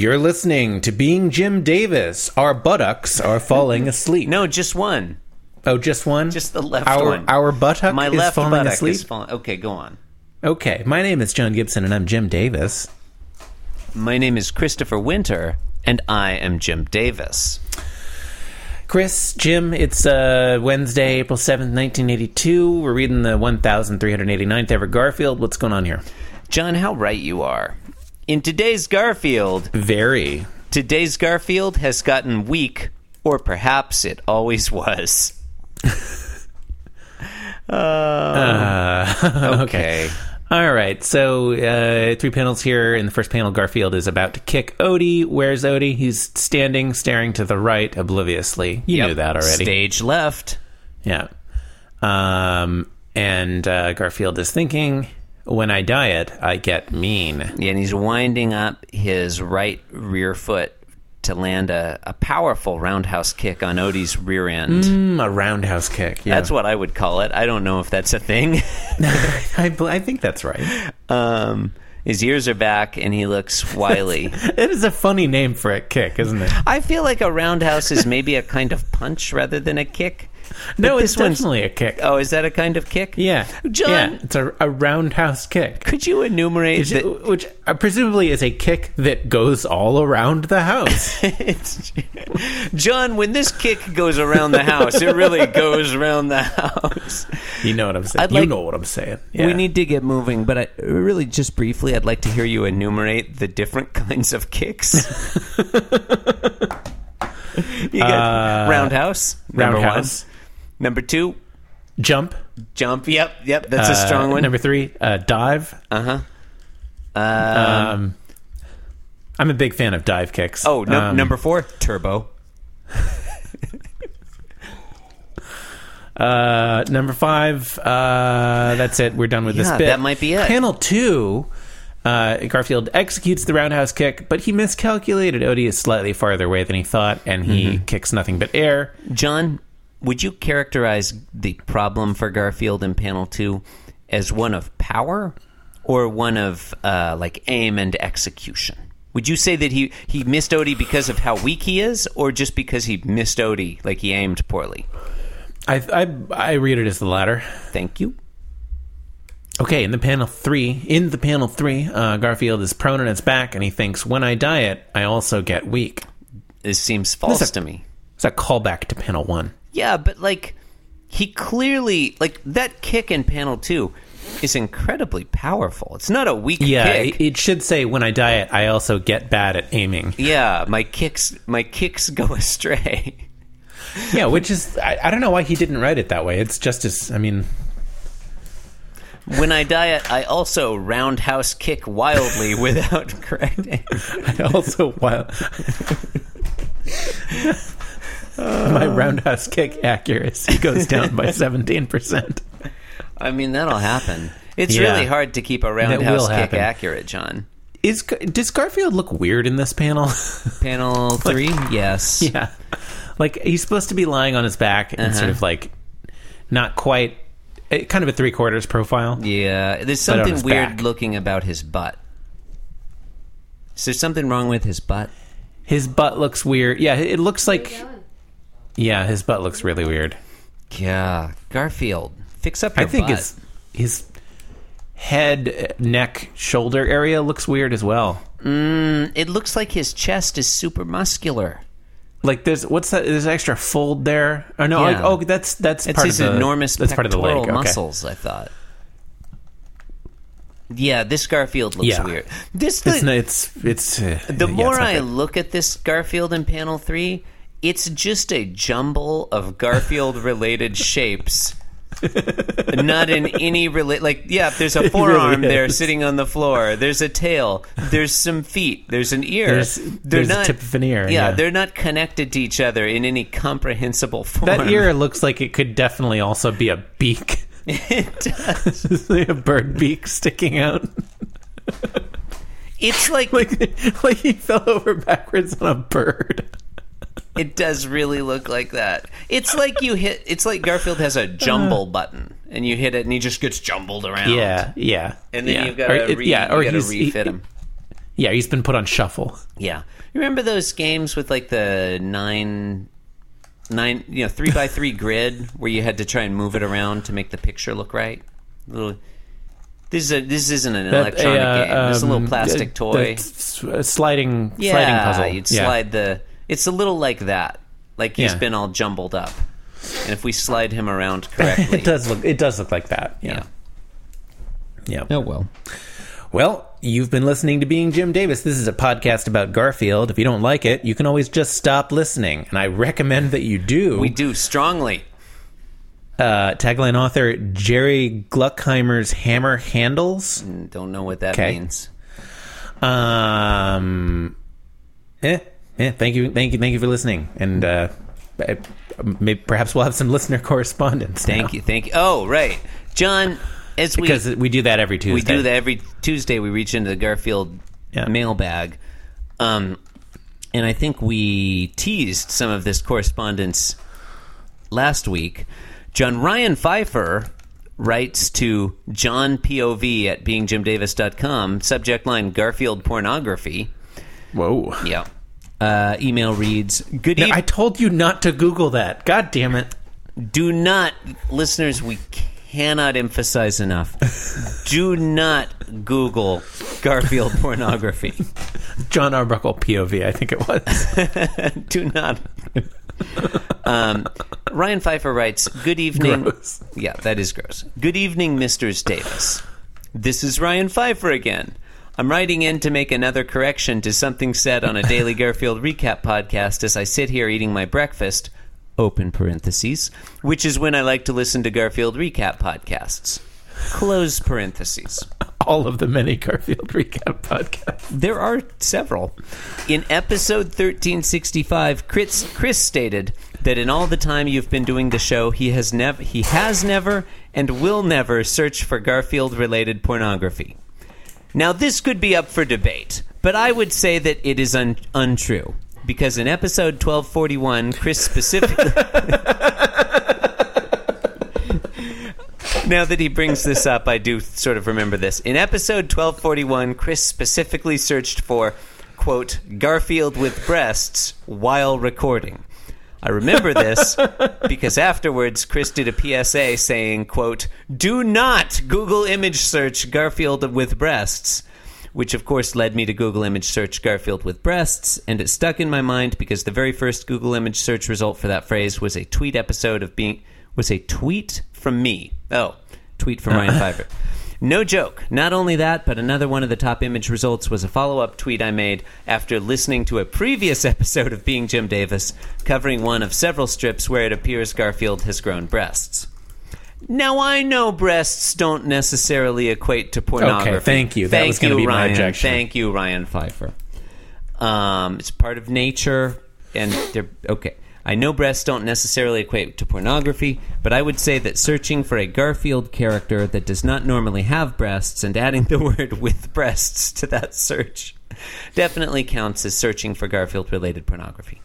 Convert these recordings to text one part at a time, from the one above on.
You're listening to Being Jim Davis. Our buttocks are falling asleep. No, just one. Oh, just one? Just the left our, one. Our buttock My is left falling buttock asleep? is falling. Okay, go on. Okay, my name is John Gibson and I'm Jim Davis. My name is Christopher Winter, and I am Jim Davis. Chris, Jim, it's uh, Wednesday, April 7th, 1982. We're reading the 1389th ever Garfield. What's going on here? John, how right you are. In today's Garfield, Very. today's Garfield has gotten weak, or perhaps it always was. Uh, Okay. All right, so uh, three panels here. In the first panel, Garfield is about to kick Odie. Where's Odie? He's standing, staring to the right, obliviously. You knew that already. Stage left. Yeah. Um, and uh, Garfield is thinking, when I diet, I get mean. Yeah, and he's winding up his right rear foot to land a, a powerful roundhouse kick on Odie's rear end. Mm, a roundhouse kick. Yeah. That's what I would call it. I don't know if that's a thing. I, I think that's right. um, his ears are back, and he looks wily. It is a funny name for a kick, isn't it? I feel like a roundhouse is maybe a kind of punch rather than a kick. No, it's definitely a kick. Oh, is that a kind of kick? Yeah. John- Yeah, it's a, a roundhouse kick. Could you enumerate Which, the, which uh, presumably is a kick that goes all around the house. John, when this kick goes around the house, it really goes around the house. you know what I'm saying? I'd you like- know what I'm saying. We need to get moving, but I, really, just briefly, I'd like to hear you enumerate the different kinds of kicks. you got Uh, roundhouse, roundhouse, one. Number two, jump. jump. Yep, yep, that's a Uh, strong one. Number three, uh, dive. Uh huh. Um, I'm a big fan of dive kicks. Oh, no, Um, number four, turbo. Uh, number five. Uh, that's it. We're done with this bit. that might be it. Panel two. Uh, Garfield executes the roundhouse kick, but he miscalculated. Odie is slightly farther away than he thought, and he Mm-hmm. kicks nothing but air. John, would you characterize the problem for Garfield in panel two as one of power or one of uh, like aim and execution? Would you say that he, he missed Odie because of how weak he is, or just because he missed Odie, like he aimed poorly? I, I I read it as the latter. Thank you. Okay, in the panel three, in the panel three, uh, Garfield is prone on his back, and he thinks, "When I diet, I also get weak." This seems false This is- to me. It's a callback to panel one. Yeah, but like he clearly like that kick in panel two is incredibly powerful. It's not a weak Yeah, kick. it, it should say, "When I diet, I also get bad at aiming." yeah, my kicks my kicks go astray. yeah, which is I, I don't know why he didn't write it that way. It's just as I mean, When I diet, I also roundhouse kick wildly without correcting. I also while my roundhouse kick accuracy goes down by seventeen percent. I mean, that'll happen. It's Yeah. really hard to keep a roundhouse will kick happen. accurate, John. Is does Garfield look weird in this panel? Panel three, yes. yeah, like he's supposed to be lying on his back and sort Uh-huh. of like not quite, eh, kind of a three quarters profile. Yeah, there's on something his weird back. looking about his butt. Is there something wrong with his butt? His butt looks weird. Yeah, it looks like yeah, his butt looks really weird. Yeah, Garfield, fix up I think butt. his his head, neck, shoulder area looks weird as well. It looks like his chest is super muscular. Like there's what's that? There's extra fold there. Oh no! Yeah. Like, oh, that's that's It's part his of the enormous That's part of the leg. Okay. muscles. I thought. Yeah, this Garfield looks Yeah. weird. This It's the, no- it's it's uh, the yeah, more it's I good. look at this Garfield in panel three, it's just a jumble of Garfield related shapes. Not in any relate like yeah, there's a really forearm there is. sitting on the floor. There's a tail. There's some feet. There's an ear. There's- They're there's a tip of an ear, Yeah, yeah. they're not connected to each other in any comprehensible form. that ear looks like it could definitely also be a beak, it does. like a bird beak sticking out, It's like like like he fell over backwards on a bird. It does really look like that. It's like you hit. It's like Garfield has a jumble button, and you hit it, and he just gets jumbled around. Yeah, yeah. and then yeah. you've got to re, yeah, or you got to he's- he- refit him. Yeah, he's been put on shuffle. Yeah. Remember those games with like the nine, nine, you know, three by three grid where you had to try and move it around to make the picture look right? Little. This is a, this isn't an That- electronic uh, game. It's a little um, plastic toy. the s- uh, sliding, yeah, sliding puzzle. you'd Yeah. slide the. It's a little like that. Like he's Yeah. been all jumbled up, and if we slide him around correctly, it does look. It does look like that. Yeah. Yeah. Yeah. Oh well. Well, you've been listening to Being Jim Davis. This is a podcast about Garfield. If you don't like it, you can always just stop listening, and I recommend that you do. We do strongly. uh, tagline author Jerry Gluckheimer's Hammer Handles. Don't know what that Okay. means. Um, eh, eh, thank you, thank you, thank you for listening, and uh, maybe, perhaps we'll have some listener correspondence. Thank you, thank you. Oh, right, John. As we because we do that every Tuesday. we do that every Tuesday. We reach into the Garfield Yeah. mailbag, um, and I think we teased some of this correspondence last week. John Ryan Pfeiffer writes to John POV at beingjimdavis.com. Subject line Garfield pornography. Whoa! Yeah. Uh, email reads Good evening. I told you not to Google that. God damn it! do not listeners we cannot emphasize enough do not google garfield pornography Jon Arbuckle POV, I think it was. do not um, ryan pfeiffer writes good evening Gross. yeah that is gross good evening mr davis this is ryan pfeiffer again i'm writing in to make another correction to something said on a daily garfield recap podcast as i sit here eating my breakfast open parentheses which is when i like to listen to garfield recap podcasts close parentheses All of the many Garfield recap podcasts. there are several. In episode 1365, Chris, Chris stated that in all the time you've been doing the show, he has never he has never and will never search for Garfield related pornography. Now this could be up for debate, but I would say that it is un- untrue because in episode 1241, Chris specifically now that he brings this up, I do sort of remember this. In episode 1241, Chris specifically searched for, quote, Garfield with breasts while recording. I remember this because afterwards Chris did a PSA saying, quote, do not Google image search Garfield with breasts. Which of course led me to Google image search Garfield with breasts, and it stuck in my mind because the very first Google image search result for that phrase was a tweet episode of being was a tweet from me. Oh, tweet from Ryan Pfeiffer. No joke. Not only that, but another one of the top image results was a follow up tweet I made after listening to a previous episode of Being Jim Davis, covering one of several strips where it appears Garfield has grown breasts. Now I know breasts don't necessarily equate to pornography. Okay, thank you. That Thank was gonna you, be my Ryan. objection. Thank you, Ryan Pfeiffer. Um, it's part of nature, and they're okay. I know breasts don't necessarily equate to pornography, but I would say that searching for a Garfield character that does not normally have breasts and adding the word with breasts to that search definitely counts as searching for Garfield related pornography.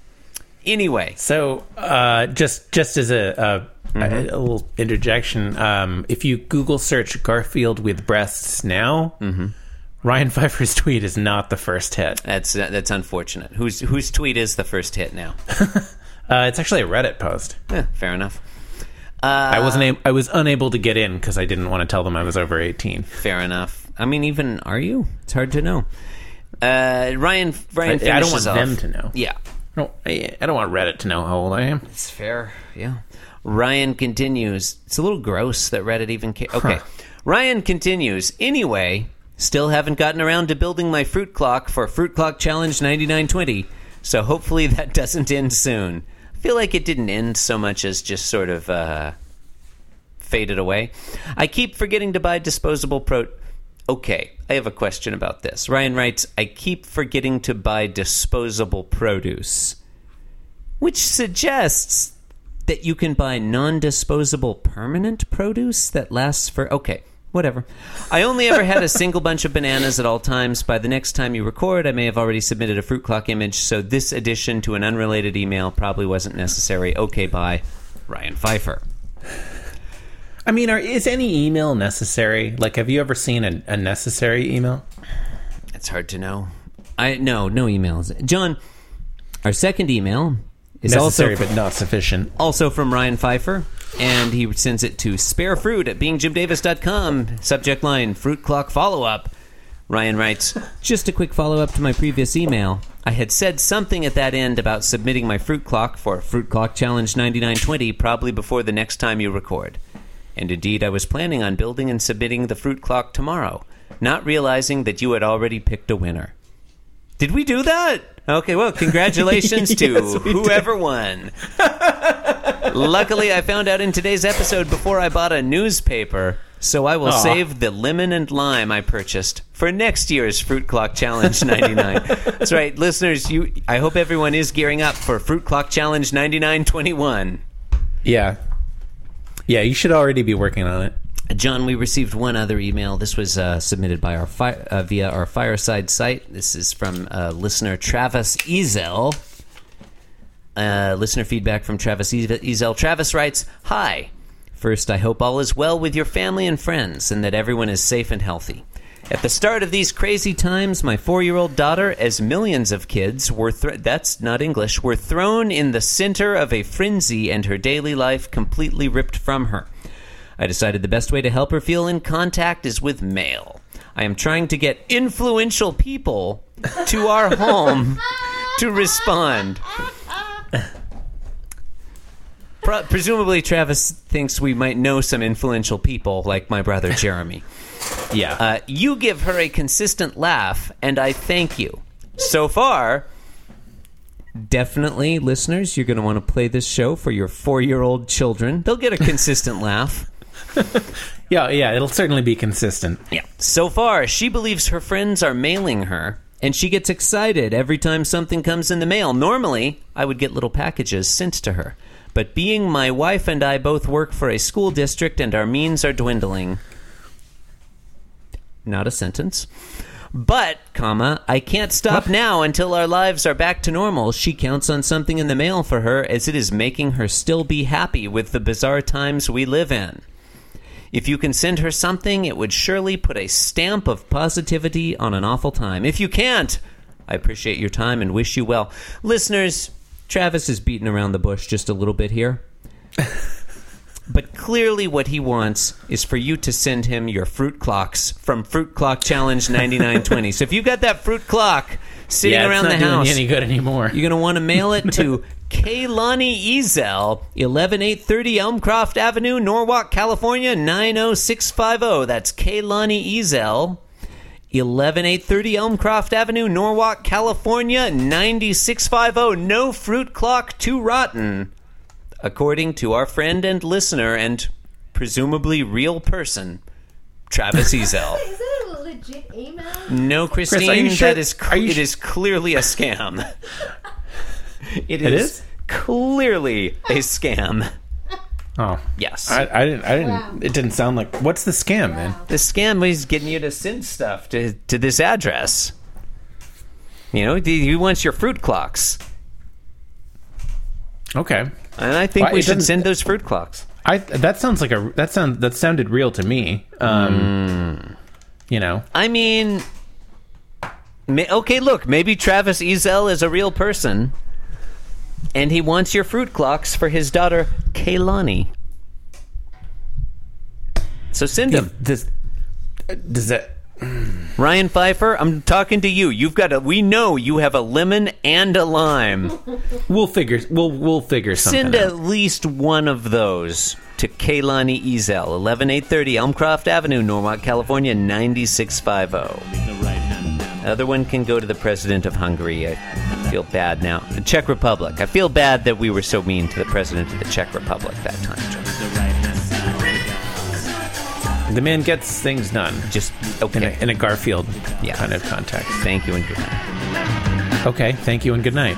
Anyway, So, uh, just just as a, a, Mm-hmm. a, little interjection, um, if you Google search Garfield with breasts now, Mm-hmm. Ryan Pfeiffer's tweet is not the first hit. that's that's unfortunate. Whose whose tweet is the first hit now? Uh, it's actually a Reddit post. Eh, fair enough. I wasn't. A- I was unable to get in because I didn't want to tell them I was over eighteen. Fair enough. I mean, even are you? It's hard to know. Uh, Ryan Ryan I, I don't want off- them to know. Yeah, I don't, I, I don't want Reddit to know how old I am. it's fair. Yeah. Ryan continues. It's a little gross that Reddit even ca- Okay. Ryan continues. Anyway, still haven't gotten around to building my fruit clock for Fruit Clock Challenge 9920, so hopefully that doesn't end soon. Feel like it didn't end so much as just sort of uh, faded away. I keep forgetting to buy disposable pro. Okay, I have a question about this. Ryan writes, I keep forgetting to buy disposable produce, which suggests that you can buy non disposable permanent produce that lasts for. Okay, whatever. I only ever had a single bunch of bananas at all times. By the next time you record, I may have already submitted a fruit clock image, so this addition to an unrelated email probably wasn't necessary. Okay, bye. Ryan Pfeiffer. I mean, are, is any email necessary? Like, have you ever seen a, a necessary email? It's hard to know. I no no emails. John, our second email is also Necessary but not sufficient. also from Ryan Pfeiffer, and he sends it to sparefruit at beingjimdavis.com. Subject line Fruit Clock Follow Up. Ryan writes, Just a quick follow up to my previous email. I had said something at that end about submitting my fruit clock for Fruit Clock Challenge 9920 probably before the next time you record. And indeed, I was planning on building and submitting the fruit clock tomorrow, not realizing that you had already picked a winner. Did we do that? Okay, well, congratulations to Yes, we did. whoever won. Luckily, I found out in today's episode before I bought a newspaper, so I will Aw. save the lemon and lime I purchased for next year's Fruit Clock Challenge 99. That's right, listeners, you I hope everyone is gearing up for Fruit Clock Challenge 9921. Yeah. Yeah, you should already be working on it. John, we received one other email. This was uh, submitted by our fi- uh, via our fireside site. This is from uh, listener Travis Ezel. Uh, listener feedback from Travis Ezel. Travis writes, "Hi. First, I hope all is well with your family and friends, and that everyone is safe and healthy." At the start of these crazy times, my four-year-old daughter, as millions of kids were thr that's not English, were thrown in the center of a frenzy, and her daily life completely ripped from her. I decided the best way to help her feel in contact is with mail. I am trying to get influential people to our home to respond. Pro- presumably, Travis thinks we might know some influential people, like my brother Jeremy. Yeah. Uh, you give her a consistent laugh, and I thank you. So far, definitely, listeners, you're going to want to play this show for your four year old children. They'll get a consistent laugh. yeah, yeah, it'll certainly be consistent. Yeah. So far, she believes her friends are mailing her, and she gets excited every time something comes in the mail. Normally, I would get little packages sent to her. But being my wife and I both work for a school district and our means are dwindling. Not a sentence. But, comma, I can't stop now until our lives are back to normal. She counts on something in the mail for her as it is making her still be happy with the bizarre times we live in. If you can send her something, it would surely put a stamp of positivity on an awful time. If you can't, I appreciate your time and wish you well. Listeners, Travis is beating around the bush just a little bit here. but clearly, what he wants is for you to send him your fruit clocks from Fruit Clock Challenge 9920. so if you've got that fruit clock sitting yeah, around the house, any good anymore. you're going to want to mail it to Kaylani Ezel, 11830 Elmcroft Avenue, Norwalk, California, 90650. That's Kaylani Ezel, 11830 Elmcroft Avenue, Norwalk, California, 9650. No fruit clock too rotten. According to our friend and listener and presumably real person, Travis Ezel. Is it a legit email? No, Christine, are you sure- that is are you sh- is clearly a scam. It is? clearly a scam. Oh, Yes. I, I didn't. I didn't. Wow. It didn't sound like. What's the scam, man? the scam is getting you to send stuff to, to this address. You know, he he wants your fruit clocks. Okay, And I think Why- we should send those fruit clocks. I that sounds like a that sound that sounded real to me. Um, you know, I mean, ma- okay, look, maybe Travis Ezel is a real person, and he wants your fruit clocks for his daughter, Kaylani. So send him. does does that? Ryan Pfeiffer, I'm talking to you. You've got a. We know you have a lemon and a lime. We'll figure. We'll we'll figure something Send out. at least one of those to Kaylani Ezel, 11830 Elmcroft Avenue, Norwalk, California, 9650. Other one can go to the president of Hungary. I feel bad now. The Czech Republic. I feel bad that we were so mean to the president of the Czech Republic that time. The man gets things done. Just in okay. a, in a Garfield Yeah. kind of context. Thank you and good night. Okay, thank you and good night.